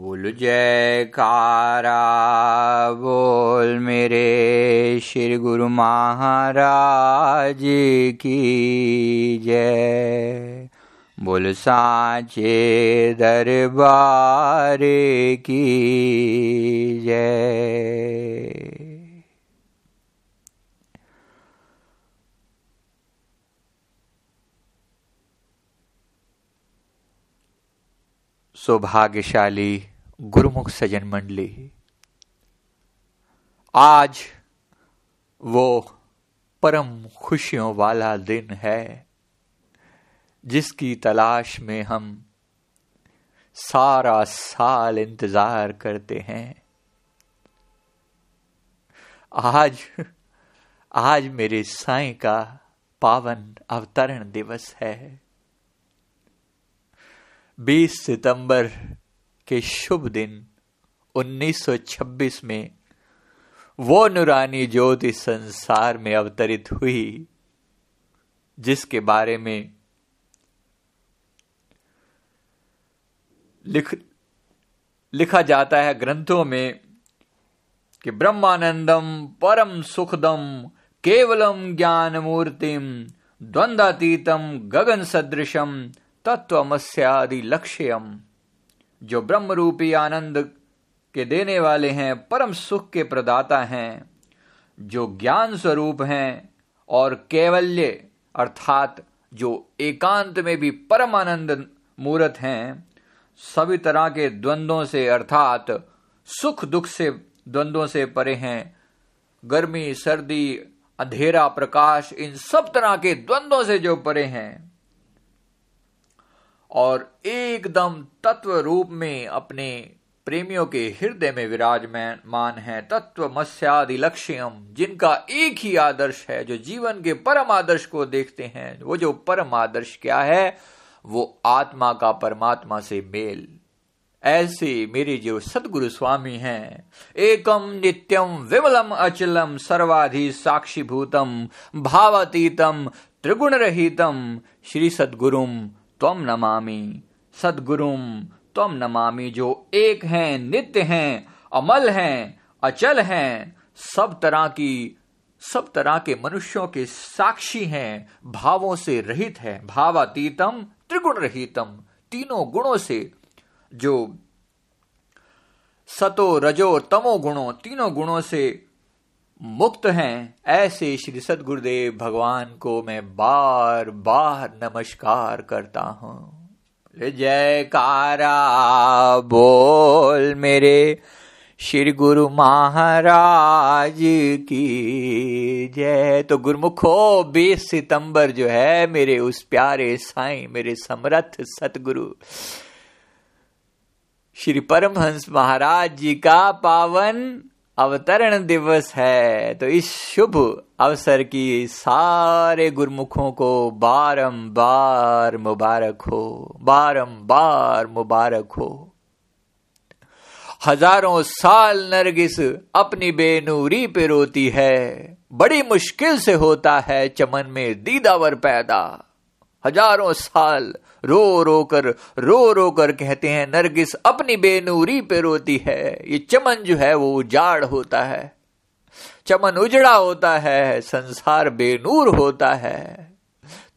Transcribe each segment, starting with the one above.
बोल जयकारा, बोल मेरे श्री गुरु महाराज की जय। बोल साचे दरबार की जय। सौभाग्यशाली गुरुमुख सजन मंडली। आज वो परम खुशियों वाला दिन है, जिसकी तलाश में हम सारा साल इंतज़ार करते हैं। आज आज मेरे साईं का पावन अवतरण दिवस है। 20 सितंबर के शुभ दिन 1926 में वो नुरानी ज्योति संसार में अवतरित हुई, जिसके बारे में लिख, लिखा जाता है ग्रंथों में कि ब्रह्मानंदम परम सुखदम केवलम ज्ञान मूर्तिम द्वंद्वातीतम गगन सदृशम तत्वमस्यादि लक्ष्यम जो ब्रह्म रूपी आनंद के देने वाले हैं, परम सुख के प्रदाता हैं, जो ज्ञान स्वरूप हैं और कैवल्य, अर्थात जो एकांत में भी परम आनंद मूर्त हैं, सभी तरह के द्वंद्वों से, अर्थात सुख दुख से द्वंद्वों से परे हैं। गर्मी, सर्दी, अंधेरा, प्रकाश, इन सब तरह के द्वंद्वों से जो परे हैं। और एकदम तत्व रूप में अपने प्रेमियों के हृदय में विराजमान है तत्व मत्स्यादि लक्ष्यम जिनका एक ही आदर्श है, जो जीवन के परम आदर्श को देखते हैं। वो जो परम आदर्श क्या है? वो आत्मा का परमात्मा से मेल। ऐसे मेरे जो सदगुरु स्वामी हैं एकम नित्यम विमलम अचलम सर्वाधि साक्षी भूतम भावातीतम त्रिगुण रहितम श्री सदगुरुम त्वम नमामि सदगुरुम त्वम नमामि जो एक हैं, नित्य हैं, अमल हैं, अचल हैं, सब तरह की, सब तरह के मनुष्यों के साक्षी हैं, भावों से रहित है, भावातीतम, त्रिगुण रहितम, तीनों गुणों से, जो सतो, रजो, तमो गुणों, तीनों गुणों से मुक्त हैं। ऐसे श्री सदगुरुदेव भगवान को मैं बार बार नमस्कार करता हूँ। जयकारा बोल मेरे श्री गुरु महाराज की जय। तो गुरुमुखो, बीस सितंबर जो है मेरे उस प्यारे साईं, मेरे समर्थ सतगुरु श्री परमहंस महाराज जी का पावन अवतरण दिवस है तो इस शुभ अवसर की सारे गुरमुखों को बारंबार मुबारक हो, बारंबार मुबारक हो। हज़ारों साल नरगिस अपनी बेनूरी पे रोती है, बड़ी मुश्किल से होता है चमन में दीदावर पैदा। हज़ारों साल रो रो कर, रो रो कर कहते हैं, नरगिस अपनी बेनूरी पे रोती है। ये चमन जो है, वो उजाड़ होता है। चमन उजड़ा होता है, संसार बेनूर होता है।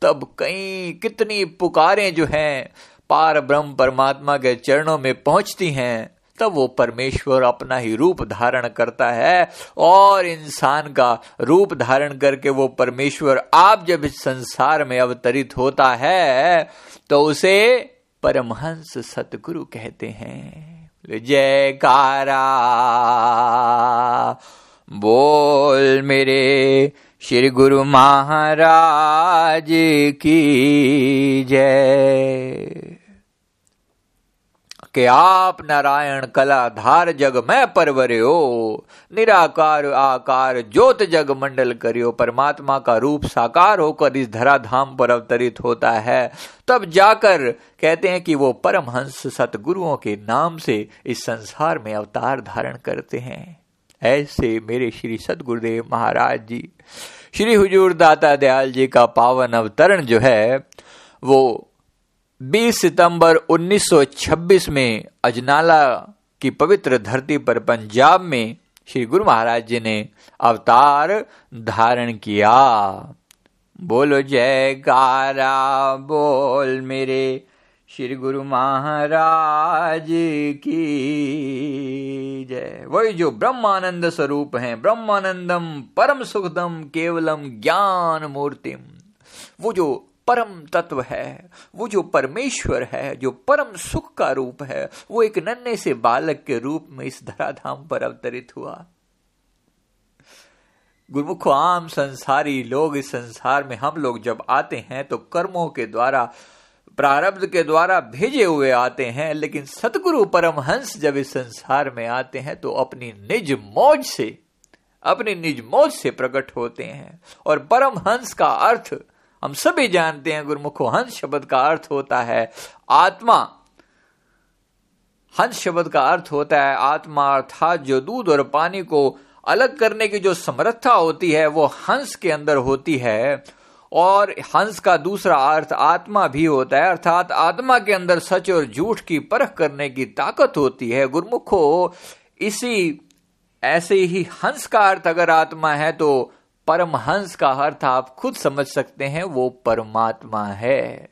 तब कई कितनी पुकारें जो हैं, पार ब्रह्म परमात्मा के चरणों में पहुँचती हैं। तब वो परमेश्वर अपना ही रूप धारण करता है और इंसान का रूप धारण करके वो परमेश्वर आप जब इस संसार में अवतरित होता है तो उसे परमहंस सतगुरु कहते हैं। जयकारा, बोल मेरे श्री गुरु महाराज की जय। के आप नारायण कला धार जग मैं परवरियो, निराकार आकार ज्योत जग मंडल करियो, परमात्मा का रूप साकार होकर इस धरा धाम पर अवतरित होता है। तब जाकर कहते हैं कि वो परमहंस सतगुरुओं के नाम से इस संसार में अवतार धारण करते हैं। ऐसे मेरे श्री सतगुरुदेव महाराज जी, श्री हुजूर दाता दयाल जी का पावन अवतरण जो है, वो 20 सितंबर 1926 में अजनाला की पवित्र धरती पर पंजाब में श्री गुरु महाराज जी ने अवतार धारण किया। बोलो जय गारा बोल मेरे श्री गुरु महाराज की जय। वही जो ब्रह्मानंद स्वरूप हैं, ब्रह्मानंदम परम सुखदम केवलम ज्ञान मूर्तिम। वो जो परम तत्व है, वो जो परमेश्वर है, जो परम सुख का रूप है, वो एक नन्हे से बालक के रूप में इस धराधाम पर अवतरित हुआ। गुरुमुख, आम संसारी लोग इस संसार में हम लोग जब आते हैं तो कर्मों के द्वारा, प्रारब्ध के द्वारा भेजे हुए आते हैं, लेकिन सतगुरु परमहंस जब इस संसार में आते हैं तो अपनी निज मौज से, अपनी निज मौज से प्रकट होते हैं। और परमहंस का अर्थ हम सभी जानते हैं गुरुमुखो हंस शब्द का अर्थ होता है आत्मा। हंस शब्द का अर्थ होता है आत्मा, अर्थात जो दूध और पानी को अलग करने की जो समर्था होती है, वो हंस के अंदर होती है। और हंस का दूसरा अर्थ आत्मा भी होता है, अर्थात आत्मा के अंदर सच और झूठ की परख करने की ताकत होती है। गुरमुखो, इसी, ऐसे ही हंस का अर्थ अगर आत्मा है तो परमहंस का अर्थ आप खुद समझ सकते हैं, वो परमात्मा है।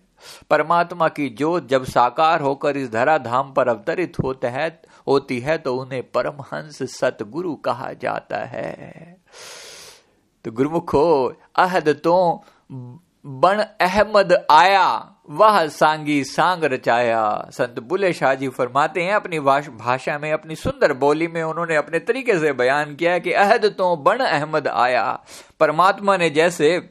परमात्मा की ज्योत जब साकार होकर इस धरा धाम पर अवतरित होते है, होती है तो उन्हें परमहंस सतगुरु कहा जाता है। तो गुरुमुखो, अहद तो बन अहमद आया। वह सांगी सांग रचाया। संत बुले शाह जी फरमाते हैं, अपनी भाषा में, अपनी सुंदर बोली में उन्होंने अपने तरीके से बयान किया कि अहद तो बण अहमद आया। परमात्मा ने जैसे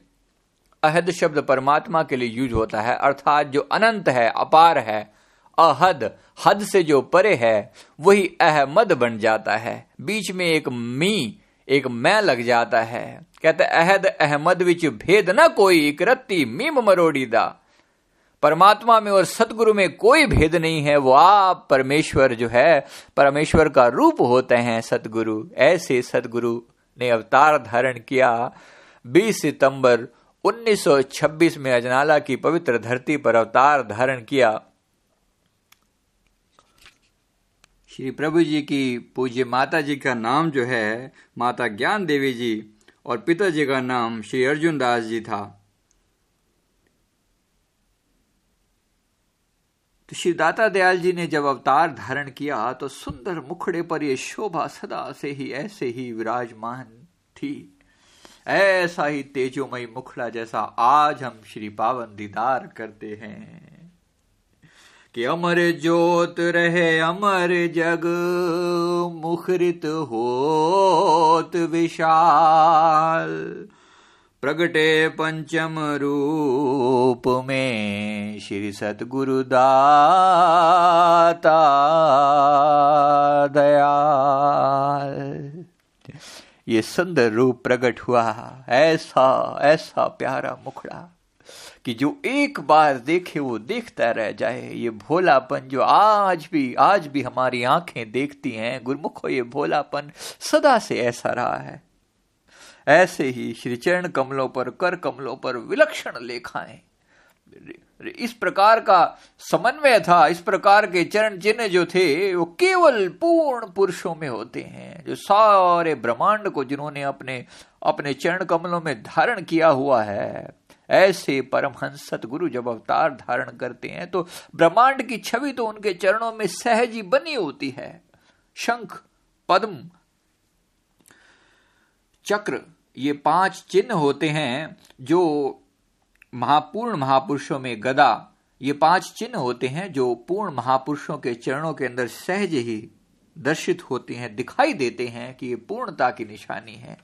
अहद शब्द परमात्मा के लिए यूज़ होता है, अर्थात जो अनंत है, अपार है, अहद, हद से जो परे है, वही अहमद बन जाता है। बीच में एक मी, एक मैं लग जाता है। कहते अहद अहमद विच भेद ना कोई एक मीम मरोड़ी दा। परमात्मा में और सतगुरु में कोई भेद नहीं है, वो आप परमेश्वर जो है, परमेश्वर का रूप होते हैं सतगुरु ऐसे सतगुरु ने अवतार धारण किया। 20 सितंबर 1926 में अजनाला की पवित्र धरती पर अवतार धारण किया। श्री प्रभु जी की पूज्य माता जी का नाम जो है, माता ज्ञान देवी जी और पिताजी का नाम श्री अर्जुन दास जी था। तो श्री दाता दयाल जी ने जब अवतार धारण किया तो सुंदर मुखड़े पर यह शोभा सदा से ही, ऐसे ही विराजमान थी। ऐसा ही तेजोमयी मुखड़ा जैसा आज हम श्री पावन दीदार करते हैं। कि अमर ज्योत रहे, अमर जग, मुखरित होत विशाल। प्रगटे पंचम रूप में श्री सतगुरु दाता दयाल। ये सुंदर रूप प्रकट हुआ। ऐसा ऐसा प्यारा मुखड़ा कि जो एक बार देखे वो देखता रह जाए। ये भोलापन जो आज भी आज भी हमारी आँखें देखती हैं, गुरमुखो, ये भोलापन सदा से ऐसा रहा है। ऐसे ही श्री चरण कमलों पर, कर कमलों पर विलक्षण लेखाएँ। इस प्रकार का समन्वय था, इस प्रकार के चरण चिन्ह जो थे, वो केवल पूर्ण पुरुषों में होते हैं, जो सारे ब्रह्मांड को जिन्होंने अपने अपने चरण कमलों में धारण किया हुआ है। ऐसे परमहंस सतगुरु जब अवतार धारण करते हैं तो ब्रह्मांड की छवि तो उनके चरणों में सहज ही बनी होती है। शंख, पद्म, चक्र ये पाँच चिन्ह होते हैं जो महापूर्ण महापुरुषों में गदा, ये पाँच चिन्ह होते हैं जो पूर्ण महापुरुषों के चरणों के अंदर सहज ही दर्शित होते हैं, दिखाई देते हैं कि ये पूर्णता की निशानी है।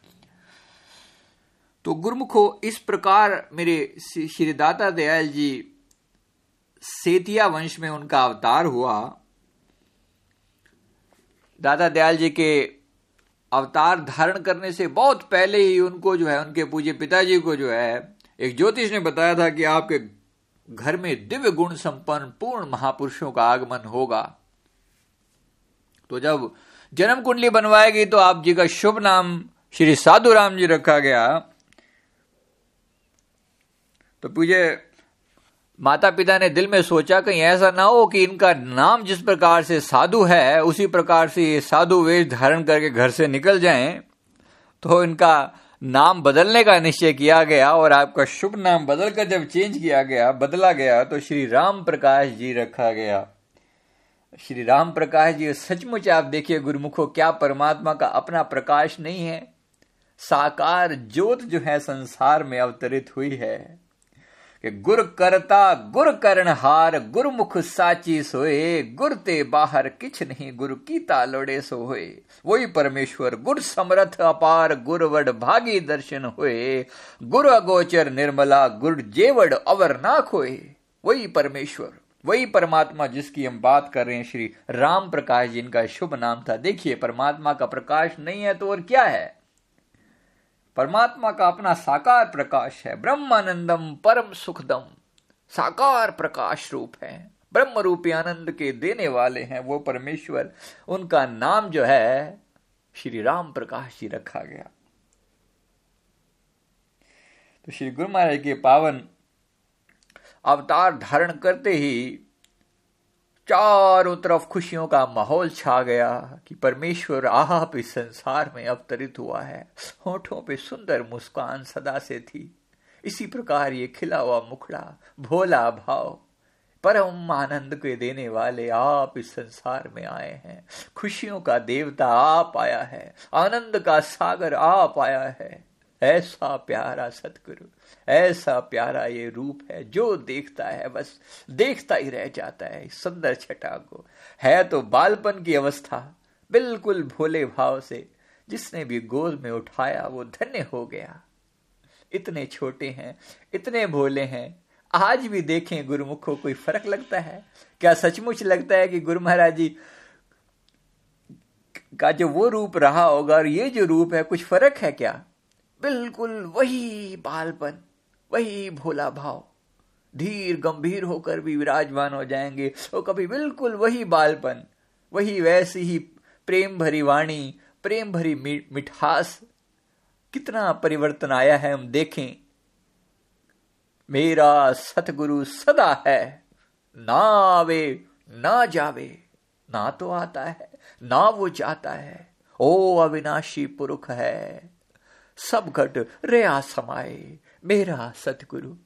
तो गुरमुखो, इस प्रकार मेरे श्री दाता दयाल जी सेतिया वंश में उनका अवतार हुआ। दादा दयाल जी के अवतार धारण करने से बहुत पहले ही उनको जो है, उनके पूज्य पिताजी को जो है, एक ज्योतिष ने बताया था कि आपके घर में दिव्य गुण संपन्न पूर्ण महापुरुषों का आगमन होगा। तो जब जन्म कुंडली बनवाएगी तो आप जी का शुभ नाम श्री साधु राम जी रखा गया। तो पूजे माता पिता ने दिल में सोचा कहीं ऐसा ना हो कि इनका नाम जिस प्रकार से साधु है, उसी प्रकार से ये साधु वेश धारण करके घर से निकल जाएँ तो इनका नाम बदलने का निश्चय किया गया और आपका शुभ नाम बदलकर जब चेंज किया गया, बदला गया तो श्री राम प्रकाश जी रखा गया। श्री राम प्रकाश जी, सचमुच आप देखिए गुरुमुखो, क्या परमात्मा का अपना प्रकाश नहीं है। साकार ज्योत जो है संसार में अवतरित हुई है। कि गुर करता, गुर करण हार, गुरमुख साची सोए, गुर ते बाहर किछ नहीं, गुरु की तालोड़े सो होए वही परमेश्वर, गुर समरथ अपार गुरवड भागी दर्शन होए। गुरु अगोचर निर्मला, गुर जेवड अवर ना खोए वही परमेश्वर वही परमात्मा जिसकी हम बात कर रहे हैं, श्री राम प्रकाश जिनका शुभ नाम था। देखिए, परमात्मा का प्रकाश नहीं है तो और क्या है? परमात्मा का अपना साकार प्रकाश है, ब्रह्मानंदम परम सुखदम। साकार प्रकाश रूप है। ब्रह्म रूपी आनंद के देने वाले हैं वो परमेश्वर। उनका नाम जो है, श्री राम प्रकाश जी रखा गया। तो श्री गुरु महाराज के पावन अवतार धारण करते ही चारों तरफ़ खुशियों का माहौल छा गया कि परमेश्वर आप इस संसार में अवतरित हुआ है। होठों पे सुंदर मुस्कान सदा से थी। इसी प्रकार ये खिला हुआ मुखड़ा, भोला भाव, परम आनंद के देने वाले आप इस संसार में आए हैं। खुशियों का देवता आप आया है, आनंद का सागर आप आया है। ऐसा प्यारा सतगुरु, ऐसा प्यारा ये रूप है, जो देखता है बस, देखता ही रह जाता है सुंदर छटा को। है तो बालपन की अवस्था, बिल्कुल भोले भाव से, जिसने भी गोद में उठाया, वो धन्य हो गया। इतने छोटे हैं, इतने भोले हैं, आज भी देखें गुरुमुख को कोई फ़र्क लगता है? क्या सचमुच लगता है कि गुरु महाराज जी का जो वो रूप रहा होगा और ये जो रूप है, कुछ फ़र्क है क्या? बिल्कुल वही बालपन, वही भोला भाव। धीर गंभीर होकर भी विराजमान हो जाएँगे। और कभी बिल्कुल वही बालपन, वही वैसी ही प्रेम भरी वाणी, प्रेम भरी मिठास। कितना परिवर्तन आया है हम देखें। मेरा सतगुरु सदा है, ना आवे, ना जावे, ना तो आता है, ना वो जाता है। ओ अविनाशी पुरुष है। सब घट रेया समाए मेरा सतगुरु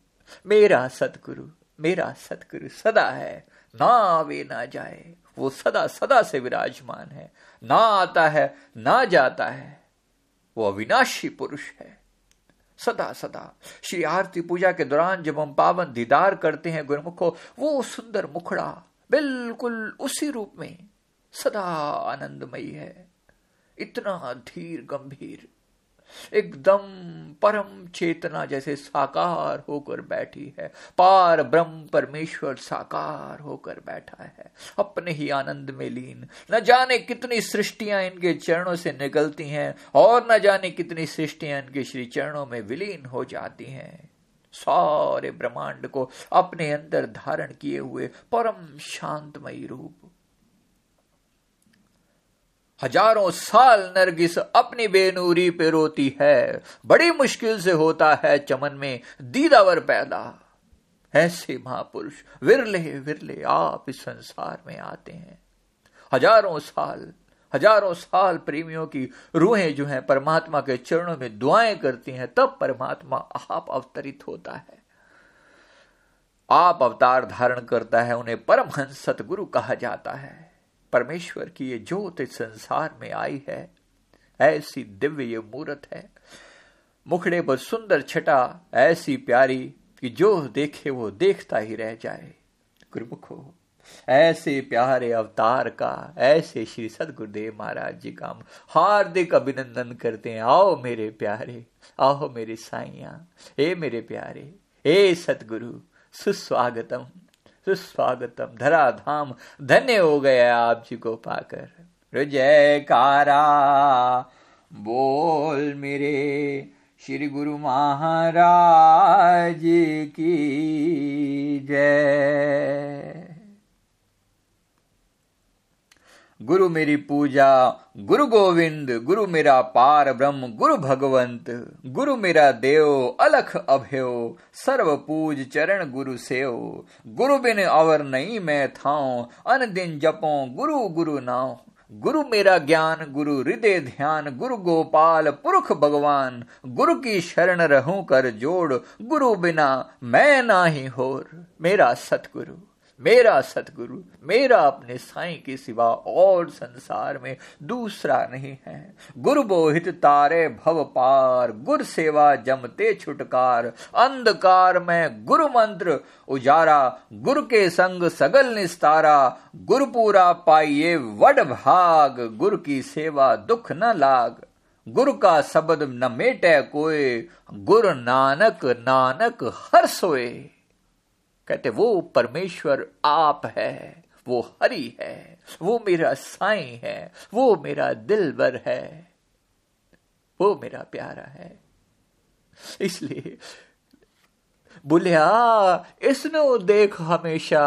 मेरा सतगुरु मेरा सतगुरु सदा है। ना आवे ना जाए। वो सदा सदा से विराजमान है। ना आता है, ना जाता है। वो अविनाशी पुरुष है। सदा सदा। श्री आरती पूजा के दौरान जब हम पावन दीदार करते हैं गुरुमुखो, वो सुंदर मुखड़ा बिल्कुल उसी रूप में सदा आनंदमयी है। इतना धीर गंभीर। एकदम परम चेतना जैसे साकार होकर बैठी है। पार ब्रह्म परमेश्वर साकार होकर बैठा है। अपने ही आनंद में लीन। न जाने कितनी सृष्टियाँ इनके चरणों से निकलती हैं और न जाने कितनी सृष्टियाँ इनके श्री चरणों में विलीन हो जाती हैं। सारे ब्रह्मांड को अपने अंदर धारण किए हुए परम शांतमयी रूप। हज़ारों साल नरगिस अपनी बेनूरी पे रोती है। बड़ी मुश्किल से होता है चमन में दीदावर पैदा। ऐसे महापुरुष, विरले विरले आप इस संसार में आते हैं। हज़ारों साल हज़ारों साल प्रेमियों की रूहें जो हैं परमात्मा के चरणों में दुआएँ करती हैं, तब परमात्मा आप अवतरित होता है। आप अवतार धारण करता है, उन्हें परमहंस सतगुरु कहा जाता है। परमेश्वर की ये ज्योत इस संसार में आई है। ऐसी दिव्य ये मूर्त है। मुखड़े पर सुंदर छटा, ऐसी प्यारी कि जो देखे वो देखता ही रह जाए। गुरुमुखो, ऐसे प्यारे अवतार का, ऐसे श्री सदगुरुदेव महाराज जी का हार्दिक अभिनंदन करते हैं। आओ मेरे प्यारे, आओ मेरे साइया हे मेरे प्यारे, हे सतगुरु सुस्वागतम। सुस्वागतम धरा धाम धन्य हो गया आप जी को पाकर। जयकारा, बोल मेरे श्री गुरु महाराज की जय। गुरु मेरी पूजा, गुरु गोविंद, गुरु मेरा पार ब्रह्म, गुरु भगवंत, गुरु मेरा देव, अलख अभ्यो सर्व पूज चरण गुरु सेव। गुरु बिन अवर नहीं मैं थाऊं, अन दिन जपो गुरु गुरु नाव गुरु मेरा ज्ञान, गुरु हृदय ध्यान, गुरु गोपाल, पुरख भगवान, गुरु की शरण रहूँ कर जोड़, गुरु बिना मैं ना ही होर, मेरा सतगुरु। मेरा सतगुरु, मेरा अपने साई के सिवा और संसार में दूसरा नहीं है। गुरु बोहित तारे भव पार, गुर सेवा जमते छुटकार, अंधकार में गुरु मंत्र उजारा, गुरु के संग सगल निस्तारा, गुरु पूरा पाइये वड भाग, गुरु की सेवा दुख न लाग। गुरु का शब्द न मेटे कोई गुरु नानक नानक हर सोए। कहते, वो परमेश्वर आप है, वो हरि है, वो मेरा साई है, वो मेरा दिलबर है, वो मेरा प्यारा है। इसलिए बोलिया इसनो देख हमेशा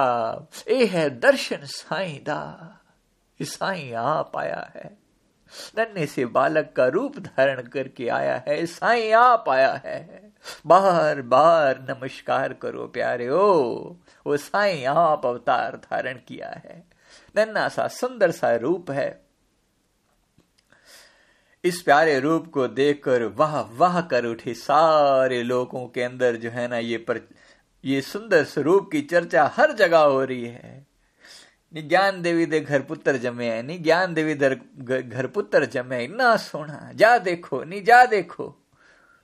ये है दर्शन साई दा साई आप आया है। नन्हे से बालक का रूप धारण करके आया है, साई आप आया है। बार बार नमस्कार करो प्यारे, ओ वो साई आप अवतार धारण किया है। नन्ना सा सुंदर सा रूप है। इस प्यारे रूप को देखकर वाह वाह कर उठे सारे लोगों के अंदर जो है ना ये पर, ये सुंदर स्वरूप की चर्चा हर जगह हो रही है। ज्ञान देवी दे घर पुत्र जमे है नी ज्ञान देवी दर घर पुत्र जमे इतना सोना जा देखो नी जा देखो।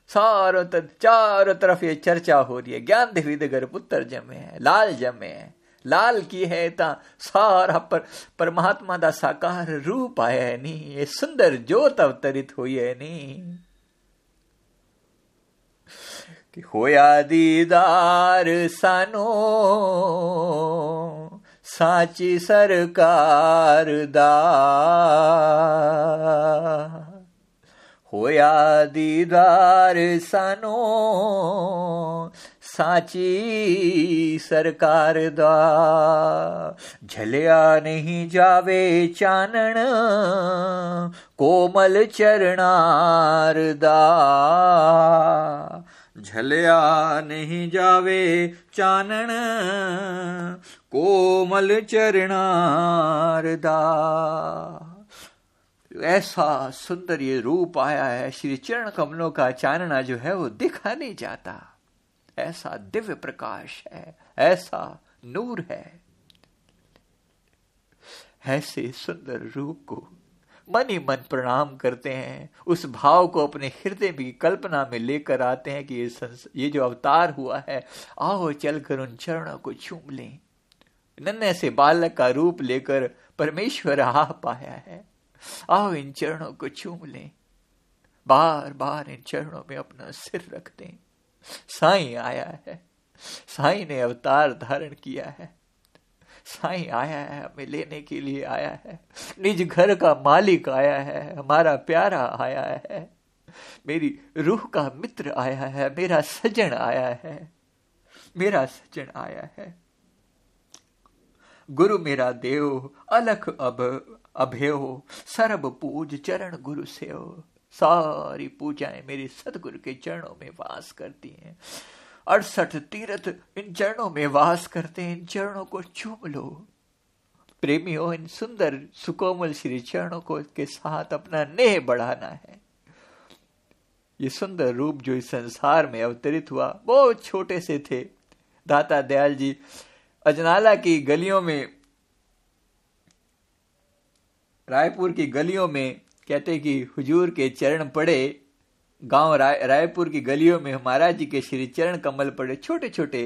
सारो तर, चारों तरफ़ ये चर्चा हो रही है। ज्ञान देवी दे घर पुत्र जमे है लाल जमे है। लाल की है ता सारा पर परमात्मा दा साकार रूप आया है नी। ये सुंदर जोत अवतरित हुई है नी। कि होया दीदार सानो। साची सरकार दा। होया दीदार सानो, साची सरकार दा। झलिया नहीं जावे चानन, कोमल चरणार दा। झलिया नहीं जावे चानन, कोमल चरणारदा। ऐसा सुंदर ये रूप आया है, श्री चरण कमलों का चानना जो है, वो दिखा नहीं जाता। ऐसा दिव्य प्रकाश है, ऐसा नूर है। ऐसे सुंदर रूप को मन ही मन प्रणाम करते हैं उस भाव को अपने हृदय की कल्पना में लेकर आते हैं कि ये संस, ये जो अवतार हुआ है आओ चलकर उन चरणों को चूम लें। नन्हे से बालक का रूप लेकर परमेश्वर आ पाया है। आओ इन चरणों को चूम लें। बार बार इन चरणों में अपना सिर रख दें। साई आया है। साई ने अवतार धारण किया है। साई आया है, हमें लेने के लिए आया है। निज घर का मालिक आया है, हमारा प्यारा आया है। मेरी रूह का मित्र आया है, मेरा सजन आया है। मेरा सजन आया है। गुरु मेरा देव, अलख अब अभेव सर्व पूज चरण गुरु से हो सारी पूजाएँ मेरे सदगुरु के चरणों में वास करती हैं। अड़सठ तीर्थ इन चरणों में वास करते हैं, इन चरणों को चूम लो। प्रेमियों इन सुंदर, सुकोमल श्री चरणों को के साथ अपना नेह बढ़ाना है। ये सुंदर रूप जो इस संसार में अवतरित हुआ, बहुत छोटे से थे। दाता दयाल जी, अजनाला की गलियों में, रायपुर की गलियों में कहते कि हुजूर के चरण पड़े गाँव राय, रायपुर की गलियों में महाराज जी के श्री चरण कमल पड़े छोटे छोटे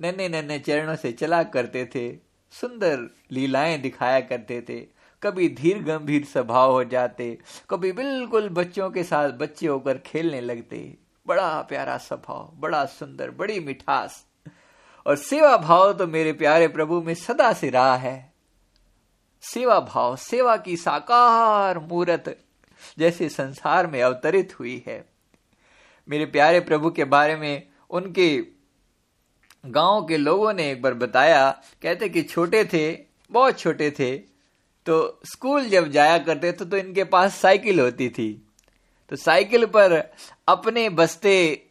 नन्हे नन्हे चरणों से चला करते थे। सुंदर लीलाएँ दिखाया करते थे। कभी धीर गंभीर स्वभाव हो जाते कभी बिल्कुल बच्चों के साथ बच्चे होकर खेलने लगते। बड़ा प्यारा स्वभाव बड़ा सुंदर बड़ी मिठास। और सेवा भाव तो मेरे प्यारे प्रभु में सदा से रहा है। सेवा भाव सेवा की साकार मूर्त जैसे संसार में अवतरित हुई है। मेरे प्यारे प्रभु के बारे में उनके गाँव के लोगों ने एक बार बताया। कहते कि छोटे थे, बहुत छोटे थे। तो स्कूल जब जाया करते थे तो इनके पास साइकिल होती थी। तो साइकिल पर अपने बस्ते,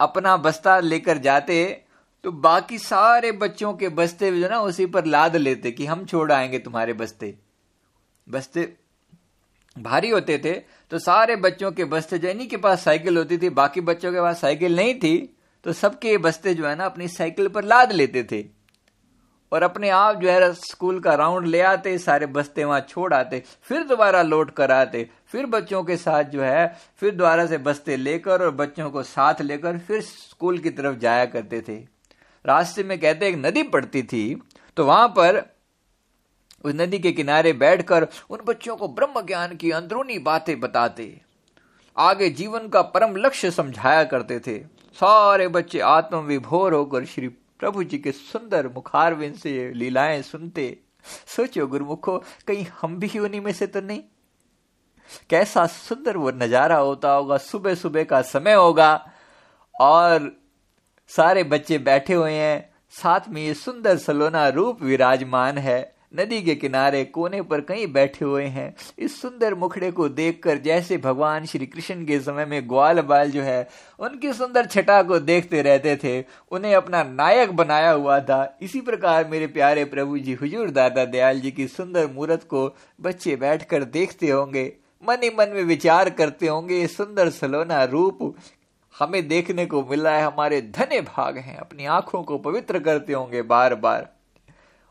अपना बस्ता लेकर जाते तो बाकी सारे बच्चों के बस्ते जो ना, उसी पर लाद लेते कि हम छोड़ आएँगे तुम्हारे बस्ते। बस्ते भारी होते थे तो सारे बच्चों के बस्ते जो इन्हीं के पास साइकिल होती थी, बाकी बच्चों के पास साइकिल नहीं थी तो सबके बस्ते जो है ना, अपनी साइकिल पर लाद लेते थे। और अपने आप जो है, स्कूल का राउंड ले आते, सारे बस्ते वहाँ छोड़ आते, फिर दोबारा लौट कर आते, फिर बच्चों के साथ जो है, फिर दोबारा से बस्ते लेकर और बच्चों को साथ लेकर फिर स्कूल की तरफ़ जाया करते थे। रास्ते में कहते एक नदी पड़ती थी तो वहाँ पर उस नदी के किनारे बैठकर उन बच्चों को ब्रह्म ज्ञान की अंदरूनी बातें बताते। आगे जीवन का परम लक्ष्य समझाया करते थे। सारे बच्चे आत्म विभोर होकर श्री प्रभु जी के सुंदर मुखारविंद से लीलाएँ सुनते। सोचो गुरुमुखो, कहीं हम भी उन्हीं में से तो नहीं? कैसा सुंदर वो नज़ारा होता होगा सुबह सुबह का समय होगा, और सारे बच्चे बैठे हुए हैं, साथ में ये सुंदर सलोना रूप विराजमान है। नदी के किनारे कोने पर कहीं बैठे हुए हैं। इस सुंदर मुखड़े को देखकर जैसे भगवान श्री कृष्ण के समय में ग्वाल बाल जो है, उनकी सुंदर छटा को देखते रहते थे। उन्हें अपना नायक बनाया हुआ था। इसी प्रकार मेरे प्यारे प्रभु जी, हुजूर दादा दयाल जी की सुंदर मूर्त को बच्चे बैठकर देखते होंगे, मन ही मन में विचार करते होंगे सुंदर सलोना रूप हमें देखने को मिल है, हमारे धन्य भाग हैं, अपनी आँखों को पवित्र करते होंगे बार बार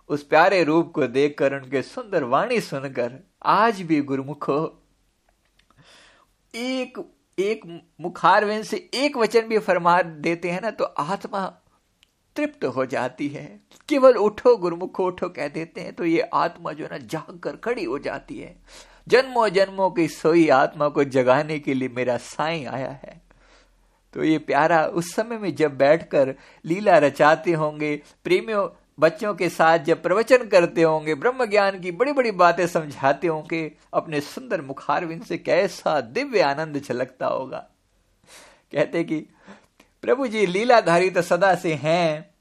उस प्यारे रूप को देखकर उनके सुंदर वाणी सुनकर आज भी गुरुमुखो एक एक मुखारवेन से एक वचन भी फरमा देते हैं ना तो आत्मा तृप्त हो जाती है। केवल उठो गुरुमुखो, उठो कह देते हैं तो ये आत्मा जो ना जाग कर खड़ी हो जाती है। जन्मों जन्मों की सोई आत्मा को जगाने के लिए मेरा साई आया है। तो ये प्यारा, उस समय में जब बैठकर लीला रचाते होंगे, प्रेमियों बच्चों के साथ जब प्रवचन करते होंगे ब्रह्म ज्ञान की बड़ी बड़ी बातें समझाते होंगे, अपने सुंदर मुखारविंद से कैसा दिव्य आनंद छलकता होगा। कहते कि, प्रभु जी, लीलाधारी तो सदा से हैं।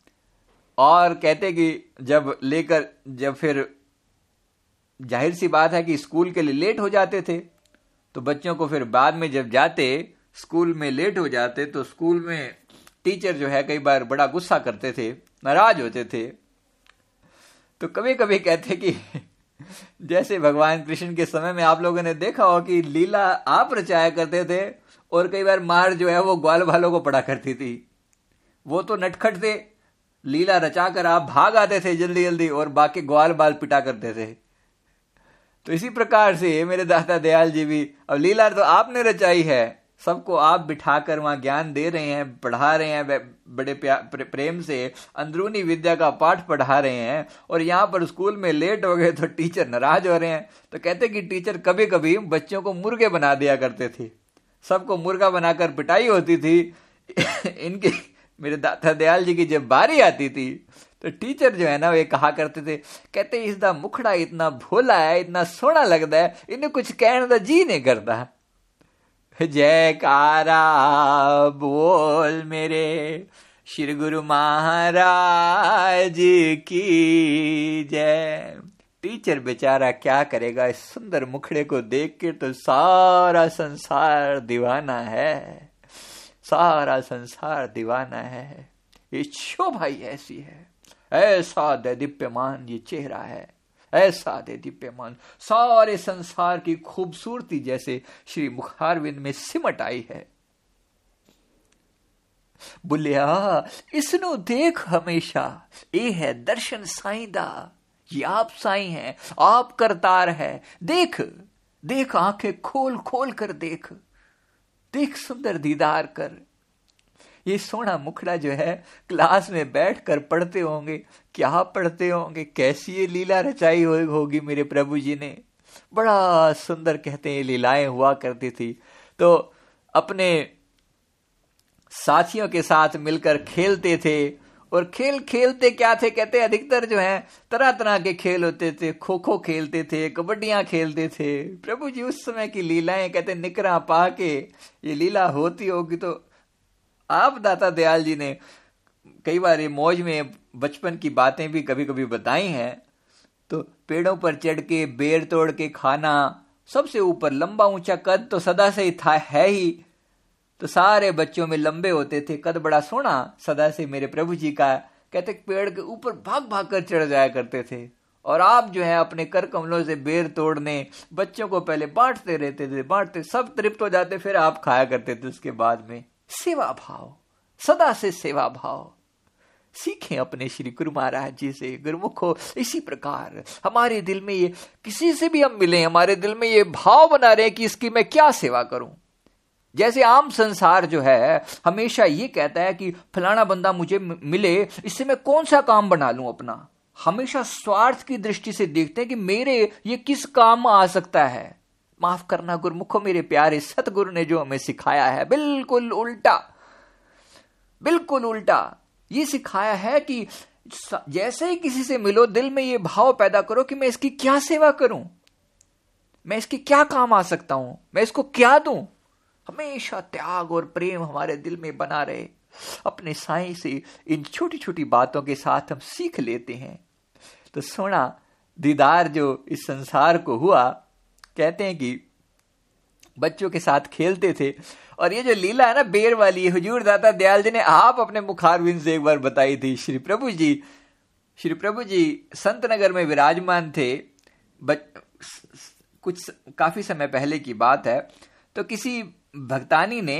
और कहते कि, जब लेकर, जब फिर ज़ाहिर सी बात है कि स्कूल के लिए लेट हो जाते थे तो बच्चों को फिर बाद में जब जाते, स्कूल में लेट हो जाते तो स्कूल में टीचर जो है कई बार बड़ा गुस्सा करते थे, नाराज़ होते थे। तो कभी कभी कहते कि जैसे भगवान कृष्ण के समय में आप लोगों ने देखा हो कि लीला आप रचाया करते थे और कई बार मार जो है वो ग्वाल वालों को पड़ा करती थी। वो तो नटखट थे। लीला रचाकर आप भाग आते थे जल्दी जल्दी और बाकी ग्वाल बाल पिटा करते थे। तो इसी प्रकार से मेरे दादा दयाल जी भी, अब लीला तो आपने रचाई है। सबको आप बिठाकर वहाँ ज्ञान दे रहे हैं, पढ़ा रहे हैं बड़े प्रेम से अंदरूनी विद्या का पाठ पढ़ा रहे हैं और यहाँ पर स्कूल में लेट हो गए तो टीचर नाराज़ हो रहे हैं। तो कहते कि टीचर कभी कभी बच्चों को मुर्गे बना दिया करते थे। सबको मुर्गा बनाकर पिटाई होती थी। इनके, मेरे दादा दयाल जी की जब बारी आती थी तो टीचर जो है ना, वे कहा करते थे, कहते इसका मुखड़ा इतना भोला है, इतना सोना लगता है, इन्हें कुछ कहने का जी नहीं करता। जयकारा, बोल मेरे। श्री गुरु महाराज की जय। टीचर बेचारा क्या करेगा? इस सुंदर मुखड़े को देख के तो सारा संसार दीवाना है। सारा संसार दीवाना है। ये शोभा ऐसी है। ऐसा दैदीप्यमान ये चेहरा है। ऐसा दे दिव्यमान सारे संसार की खूबसूरती जैसे श्री मुखारविंद में सिमट आई है। बुलिया इसनु देख हमेशा। ये है दर्शन साईदा। ये आप साई हैं, आप करतार है। देख देख आँखें खोल खोल कर देख। देख सुंदर दीदार कर। ये सोना मुखड़ा जो है, क्लास में बैठ कर पढ़ते होंगे। क्या पढ़ते होंगे? कैसी ये लीला रचाई होगी मेरे प्रभु जी ने? बड़ा सुंदर कहते हैं लीलाएँ हुआ करती थी। तो अपने साथियों के साथ मिलकर खेलते थे। और खेल खेलते क्या थे? कहते अधिकतर जो है तरह तरह के खेल होते थे। खो खो खेलते थे, कबड्डियाँ खेलते थे। प्रभु जी उस समय की लीलाएँ, कहते निकरा पा के ये लीला होती होगी तो आप दाता दयाल जी ने कई बार ये मौज में बचपन की बातें भी कभी कभी बताई हैं तो पेड़ों पर चढ़ के, बेर तोड़ के खाना, सबसे ऊपर लंबा ऊँचा कद तो सदा से ही था, है ही। तो सारे बच्चों में लंबे होते थे, कद बड़ा सोना, सदा से मेरे प्रभु जी का, कहते पेड़ के ऊपर भाग भाग कर चढ़ जाया करते थे। और आप जो है, अपने कर कमलों से बेर तोड़ने, बच्चों को पहले बांटते रहते थे, बांटते, सब तृप्त हो जाते, फिर आप खाया करते थे उसके बाद में। सेवा भाव सदा से सेवा भाव सीखें अपने श्री गुरु महाराज जी से, गुरुमुखो, इसी प्रकार। हमारे दिल में ये, किसी से भी हम मिले, हमारे दिल में ये भाव बना रहे कि इसकी मैं क्या सेवा करूँ। जैसे आम संसार जो है, हमेशा ये कहता है कि फलाना बंदा मुझे मिले, इससे मैं कौन सा काम बना लूँ अपना? हमेशा स्वार्थ की दृष्टि से देखते हैं कि मेरे, ये किस काम आ सकता है। माफ़ करना गुरुमुखो, मेरे प्यारे सतगुरु ने जो हमें सिखाया है, बिल्कुल उल्टा बिल्कुल उल्टा। ये सिखाया है कि जैसे ही किसी से मिलो, दिल में ये भाव पैदा करो कि मैं इसकी क्या सेवा करूँ? मैं इसकी क्या काम आ सकता हूँ? मैं इसको क्या दूँ? हमेशा त्याग और प्रेम हमारे दिल में बना रहे। अपने साई से इन छोटी छोटी बातों के साथ हम सीख लेते हैं। तो सोना, दीदार जो इस संसार को हुआ कहते हैं कि बच्चों के साथ खेलते थे। और ये जो लीला है ना बेर वाली हुजूर दाता दयाल जी ने आप अपने मुखारविंद से एक बार बताई थी। श्री प्रभु जी श्री प्रभु जी संत नगर में विराजमान थे। बच, कुछ काफ़ी समय पहले की बात है। तो किसी भक्तानी ने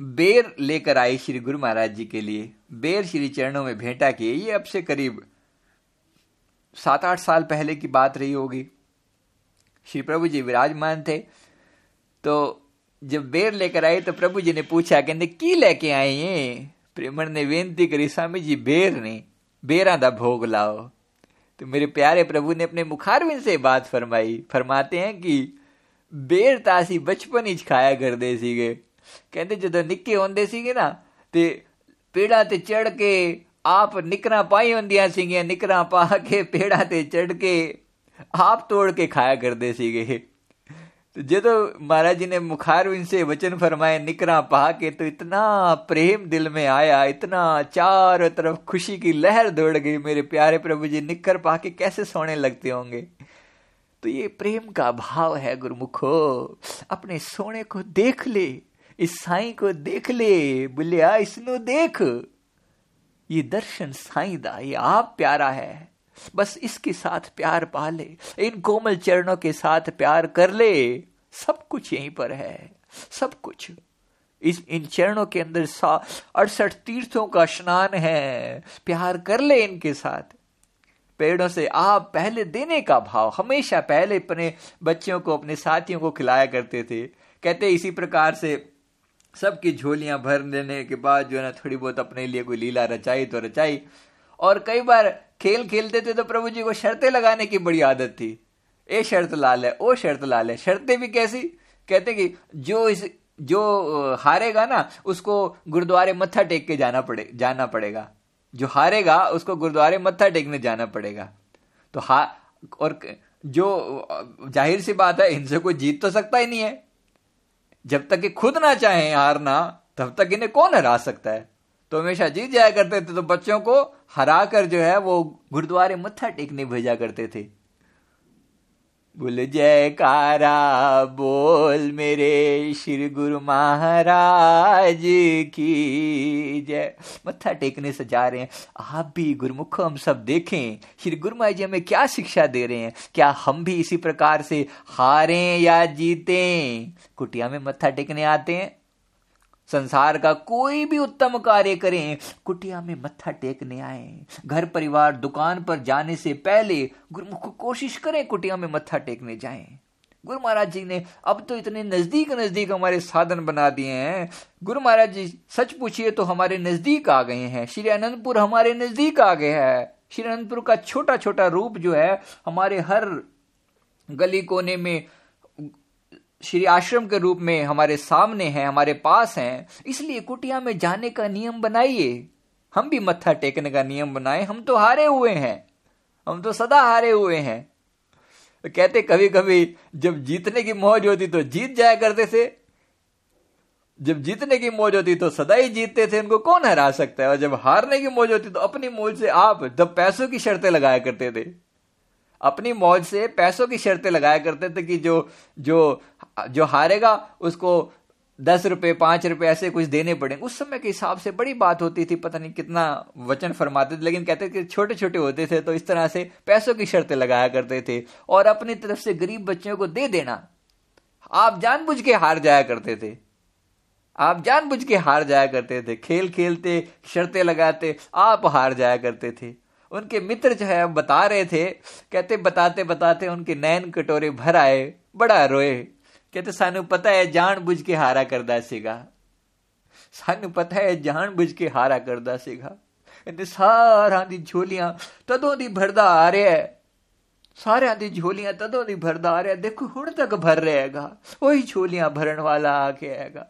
बेर लेकर आई श्री गुरु महाराज जी के लिए। बेर श्री चरणों में भेंटा किए ये अब से करीब सात आठ साल पहले की बात रही होगी। श्री प्रभु जी विराजमान थे तो जब बेर लेकर आए तो प्रभु जी ने पूछा कहते की लेके आए ये प्रेमण ने बेनती करी स्वामी जी बेर ने बेरा दा भोग लाओ तो मेरे प्यारे प्रभु ने अपने मुखारविंद से बात फरमाई फरमाते हैं कि बेर तासी बचपन ही खाया करते ਸੀਗੇ ਕਹਿੰਦੇ ਜਦੋਂ ਨਿੱਕੇ ਹੁੰਦੇ ਸੀਗੇ ਨਾ ਤੇ ਪੇੜਾਂ ਤੇ ਚੜ ਕੇ ਆਪ ਨਿਕਰਾਂ ਪਾਈ ਹੁੰਦੀਆਂ ਸੀਗੀਆਂ ਨਿਕਰਾਂ ਪਾ ਕੇ ਪੇੜਾਂ ਤੇ ਚੜ ਕੇ आप तोड़ के खाया करते ਸੀਗੇ तो जो तो महाराज जी ने मुखार इनसे वचन फरमाए, निकरा पहा के तो इतना प्रेम दिल में आया, इतना चारों तरफ़ खुशी की लहर दौड़ गई। मेरे प्यारे प्रभु जी, निकर पहा के कैसे सोने लगते होंगे? तो ये प्रेम का भाव है, गुरुमुखो, अपने सोने को देख ले, इस साई को देख ले, बुलिया, इसनु देख। ये दर्शन साई दा, ये आप प्यारा है। बस इसके साथ प्यार पा ले इन कोमल चरणों के साथ प्यार कर ले। सब कुछ यहीं पर है, सब कुछ। इस, इन चरणों के अंदर अड़सठ तीर्थों का स्नान है। प्यार कर ले इनके साथ। पेड़ों से आप पहले देने का भाव, हमेशा पहले अपने बच्चों को, अपने साथियों को खिलाया करते थे। कहते इसी प्रकार से सबकी झोलियाँ भर लेने के बाद जो है ना, थोड़ी बहुत अपने लिए कोई लीला रचाई तो रचाई। और कई बार खेल खेलते थे तो प्रभु जी को शर्तें लगाने की बड़ी आदत थी। ए शर्त लाल है, ओ शर्त लाल है। शर्तें भी कैसी? कहते कि जो इस, जो हारेगा ना, उसको गुरुद्वारे मत्था टेक के जाना पड़े, जाना पड़ेगा। जो हारेगा, उसको गुरुद्वारे मत्था टेकने जाना पड़ेगा। तो हा, और जो ज़ाहिर सी बात है, इनसे कोई जीत तो सकता ही नहीं है। जब तक कि खुद ना चाहे हारना, तब तक इन्हें कौन हरा सकता है? तो हमेशा जीत जाया करते थे तो बच्चों को हरा कर जो है वो गुरुद्वारे मत्था टेकने भेजा करते थे। बोल, जयकारा, बोल मेरे श्री गुरु महाराज की जय। मत्था टेकने से जा रहे हैं। आप भी गुरुमुख, हम सब देखें, श्री गुरु महाराज जी हमें क्या शिक्षा दे रहे हैं? क्या हम भी इसी प्रकार से हारें या जीतें? कुटिया में मत्था टेकने आते हैं। संसार का कोई भी उत्तम कार्य करें, कुटिया में मत्था टेकने आए। घर परिवार दुकान पर जाने से पहले गुरुमुख कोशिश करें कुटिया में मत्था टेकने जाएँ। गुरु महाराज जी ने, अब तो इतने नज़दीक नज़दीक हमारे साधन बना दिए हैं। गुरु महाराज जी, सच पूछिए तो हमारे नज़दीक आ गए हैं। श्री अनंतपुर हमारे नज़दीक आ गए हैं। श्री अनंतपुर का छोटा छोटा रूप जो है, हमारे हर गली कोने में श्री आश्रम के रूप में हमारे सामने हैं, हमारे पास है, इसलिए कुटिया में जाने का नियम बनाइए। हम भी मत्था टेकने का नियम बनाए, हम तो हारे हुए हैं। हम तो सदा हारे हुए हैं। कहते कभी कभी जब जीतने की मौज होती तो जीत जाया करते थे। जब जीतने की मौज होती तो सदा ही जीतते थे, उनको कौन हरा सकता है? और जब हारने की मौज होती तो अपनी मौज से आप जब पैसों की शर्तें लगाया करते थे। अपनी मौज से पैसों की शर्तें लगाया करते थे कि जो जो जो हारेगा, उसको दस रुपए, पाँच रुपए ऐसे कुछ देने पड़ेंगे। उस समय के हिसाब से बड़ी बात होती थी, पता नहीं कितना वचन फरमाते थे, लेकिन कहते थे छोटे छोटे होते थे तो इस तरह से पैसों की शर्तें लगाया करते थे। और अपनी तरफ़ से गरीब बच्चों को दे देना। आप जानबूझ के हार जाया करते थे। आप जानबूझ के हार जाया करते थे। खेल खेलते, शर्तें लगाते, आप हार जाया करते थे। उनके मित्र जो है बता रहे थे, कहते, बताते बताते उनके नैन कटोरे भर आए, बड़ा रोए। ਕਹਿੰਦੇ ਸਾਨੂੰ ਪਤਾ ਹੈ ਜਾਣ ਬੁੱਝ ਕੇ ਹਾਰਾ ਕਰਦਾ ਸੀਗਾ ਸਾਨੂੰ ਪਤਾ ਹੈ ਜਾਣ ਬੁੱਝ ਕੇ ਹਾਰਾ ਕਰਦਾ ਸੀਗਾ ਇਹਨੇ ਸਾਰਿਆਂ ਦੀ ਝੋਲੀਆਂ ਤਦੋਂ ਦੀ ਭਰਦਾ ਆ ਰਿਹਾ ਹੈ ਸਾਰਿਆਂ ਦੀ ਝੋਲੀਆਂ ਤਦੋਂ ਦੀ ਭਰਦਾ ਆ ਰਿਹਾ ਦੇਖੋ ਹੁਣ ਤੱਕ ਭਰ ਰਹੇਗਾ ਉਹੀ ਝੋਲੀਆਂ ਭਰਨ ਵਾਲਾ ਆ ਕੇ ਆਏਗਾ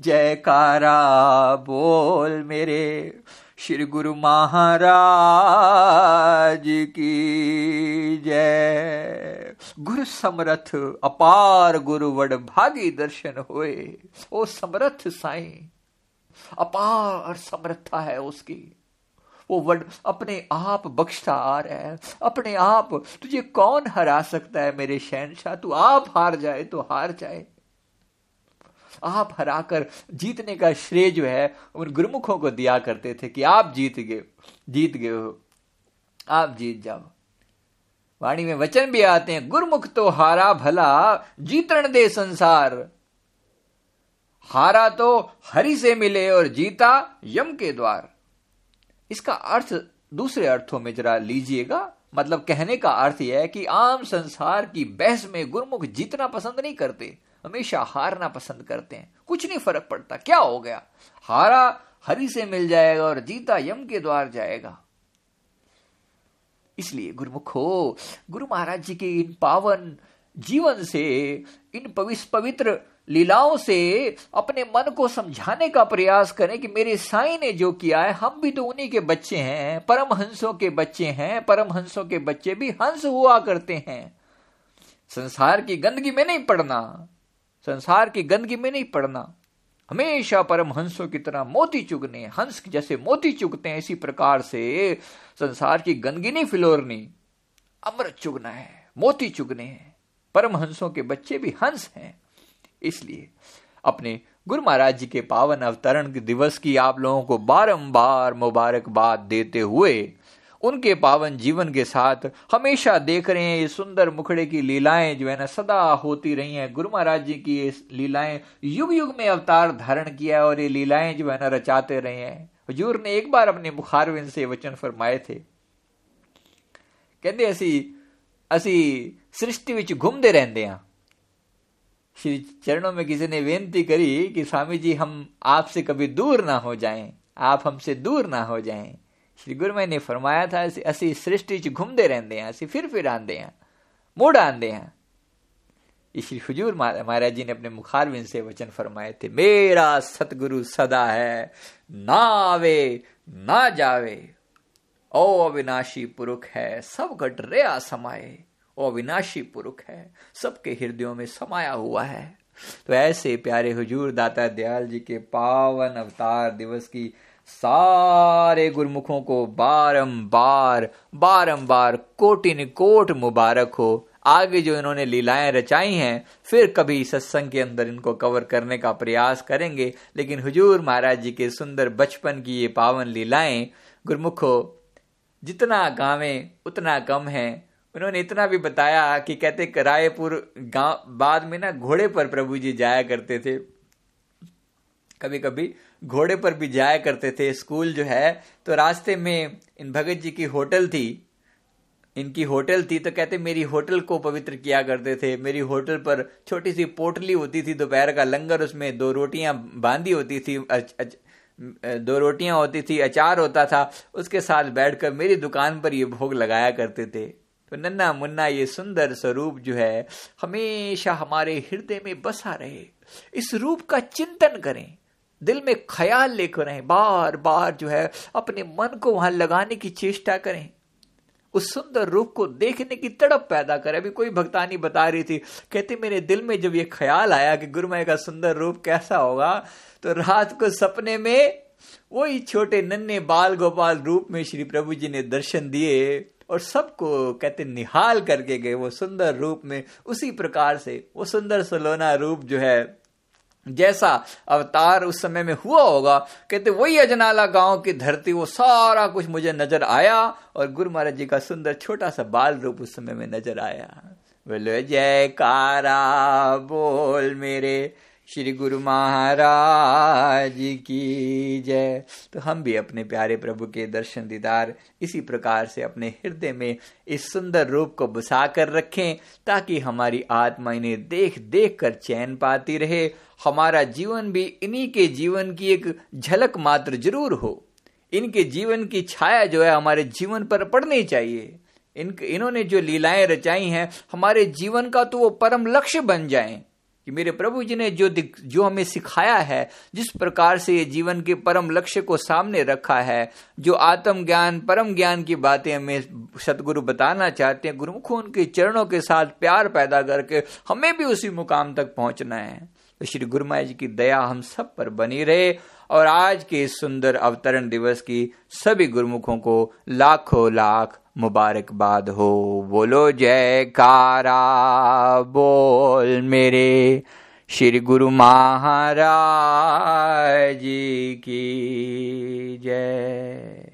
ਜੈਕਾਰਾ ਬੋਲ ਮੇਰੇ श्री गुरु महाराज की जय। गुरु समरथ, अपार गुरु वड भागी दर्शन होए। ओ समरथ साई, अपार समर्थता है उसकी। वो वड अपने आप बख्शता आ रहा है। अपने आप, तुझे कौन हरा सकता है मेरे शहनशाह? तू आप हार जाए तो हार जाए। आप हराकर जीतने का श्रेय जो है उन गुरुमुखों को दिया करते थे कि आप जीत गए जीत गए हो। आप जीत जाओ। वाणी में वचन भी आते हैं, गुरुमुख तो हारा भला, जीतण दे संसार। हारा तो हरि से मिले और जीता यम के द्वार। इसका अर्थ दूसरे अर्थों में जरा लीजिएगा। मतलब कहने का अर्थ यह है कि आम संसार की बहस में गुरुमुख जीतना पसंद नहीं करते। हमेशा हारना पसंद करते हैं। कुछ नहीं फ़र्क पड़ता, क्या हो गया? हारा हरि से मिल जाएगा और जीता यम के द्वार जाएगा। इसलिए गुरुमुखो गुरु महाराज जी के इन पावन जीवन से, इन पवित्र लीलाओं से अपने मन को समझाने का प्रयास करें कि मेरे साई ने जो किया है, हम भी तो उन्हीं के बच्चे हैं परम हंसों के बच्चे हैं परम हंसों के बच्चे भी हंस हुआ करते हैं। संसार की गंदगी में नहीं पड़ना। संसार की गंदगी में नहीं पड़ना। हमेशा परम हंसों की तरह मोती चुगने, हंस जैसे मोती चुगते हैं, इसी प्रकार से संसार की गंदगी नहीं फिलोरनी। अमृत चुगना है, मोती चुगने हैं। परम हंसों के बच्चे भी हंस हैं। इसलिए अपने गुरु महाराज जी के पावन अवतरण दिवस की आप लोगों को बारंबार मुबारकबाद देते हुए उनके पावन जीवन के साथ हमेशा देख रहे हैं ये सुंदर मुखड़े की लीलाएँ जो है ना सदा होती रही हैं। गुरु महाराज जी की ये लीलाएँ युग युग में अवतार धारण किया है और ये लीलाएँ जो है ना रचाते रहे हैं। हजूर ने एक बार अपने मुखारविंद से वचन फरमाए थे। कहते असी असी सृष्टि विच घूमते रहते हैं। श्री चरणों में किसी ने बेनती करी कि स्वामी जी, हम आपसे कभी दूर ना हो जाएँ। आप हमसे दूर ना हो जाएँ। श्री गुरु ने फरमाया था असि सृष्टि च घूमते रहते हैं असि फिर फिर आते हैं, मुड़ आते हैं। श्री हजूर महाराज जी ने अपने मुखारविंद से वचन फरमाए थे, मेरा सतगुरु सदा है, ना आवे, ना जावे। ओ अविनाशी पुरुष है, सब घट रया समाये। ओ अविनाशी पुरुष है, सबके हृदयों में समाया हुआ है। तो ऐसे प्यारे हुजूर दाता दयाल जी के पावन अवतार दिवस की सारे गुरमुखों को बारंबार बारंबार कोटिन कोट मुबारक हो। आगे जो इन्होंने लीलाएँ रचाई हैं, फिर कभी सत्संग के अंदर इनको कवर करने का प्रयास करेंगे। लेकिन हुजूर महाराज जी के सुंदर बचपन की ये पावन लीलाएँ, गुरमुखो, जितना गावे, उतना कम है। उन्होंने इतना भी बताया कि कहते रायपुर गाँव, बाद में ना घोड़े पर प्रभु जी जाया करते थे। कभी कभी घोड़े पर भी जाया करते थे स्कूल जो है तो रास्ते में इन भगत जी की होटल थी। इनकी होटल थी तो कहते मेरी होटल को पवित्र किया करते थे। मेरी होटल पर छोटी सी पोटली होती थी दोपहर का लंगर उसमें दो रोटियाँ बांधी होती थी अच, अच, दो रोटियाँ होती थी अचार होता था। उसके साथ बैठकर मेरी दुकान पर ये भोग लगाया करते थे। तो नन्ना मुन्ना ये सुंदर स्वरूप जो है हमेशा हमारे हृदय में बसा रहे। इस रूप का चिंतन करें। दिल में ख्याल लेकर रहें बार बार जो है अपने मन को वहाँ लगाने की चेष्टा करें। उस सुंदर रूप को देखने की तड़प पैदा करे। अभी कोई भक्तानी बता रही थी, कहते, मेरे दिल में जब ये ख्याल आया कि गुरुमय का सुंदर रूप कैसा होगा तो रात को सपने में वही छोटे नन्हे बाल गोपाल रूप में श्री प्रभु जी ने दर्शन दिए और सबको, कहते, निहाल करके गए वो सुंदर रूप में। उसी प्रकार से वो सुंदर सलोना रूप जो है जैसा अवतार उस समय में हुआ होगा, कहते वही अजनाला गाँव की धरती, वो सारा कुछ मुझे नज़र आया और गुरु महाराज जी का सुंदर छोटा सा बाल रूप उस समय में नज़र आया। बोलो, जयकारा, बोल मेरे। श्री गुरु महाराज की जय। तो हम भी अपने प्यारे प्रभु के दर्शन दीदार इसी प्रकार से अपने हृदय में इस सुंदर रूप को बसा कर रखें, ताकि हमारी आत्मा इन्हें देख देख कर चैन पाती रहे। हमारा जीवन भी इन्हीं के जीवन की एक झलक मात्र ज़रूर हो। इनके जीवन की छाया जो है हमारे जीवन पर पड़नी चाहिए। इन इन्होंने जो लीलाएँ रचाई हैं, हमारे जीवन का तो वो परम लक्ष्य बन जाएँ। कि मेरे प्रभु जी ने जो जो हमें सिखाया है, जिस प्रकार से ये जीवन के परम लक्ष्य को सामने रखा है, जो आत्म ज्ञान, परम ज्ञान की बातें हमें सतगुरु बताना चाहते हैं, गुरुमुखों उनके चरणों के साथ प्यार पैदा करके हमें भी उसी मुकाम तक पहुँचना है। तो श्री गुरु जी की दया हम सब पर बनी रहे और आज के इस सुंदर अवतरण दिवस की सभी गुरुमुखों को लाखों लाख मुबारकबाद हो। बोलो जयकारा बोल मेरे श्री गुरु महाराज जी की जय।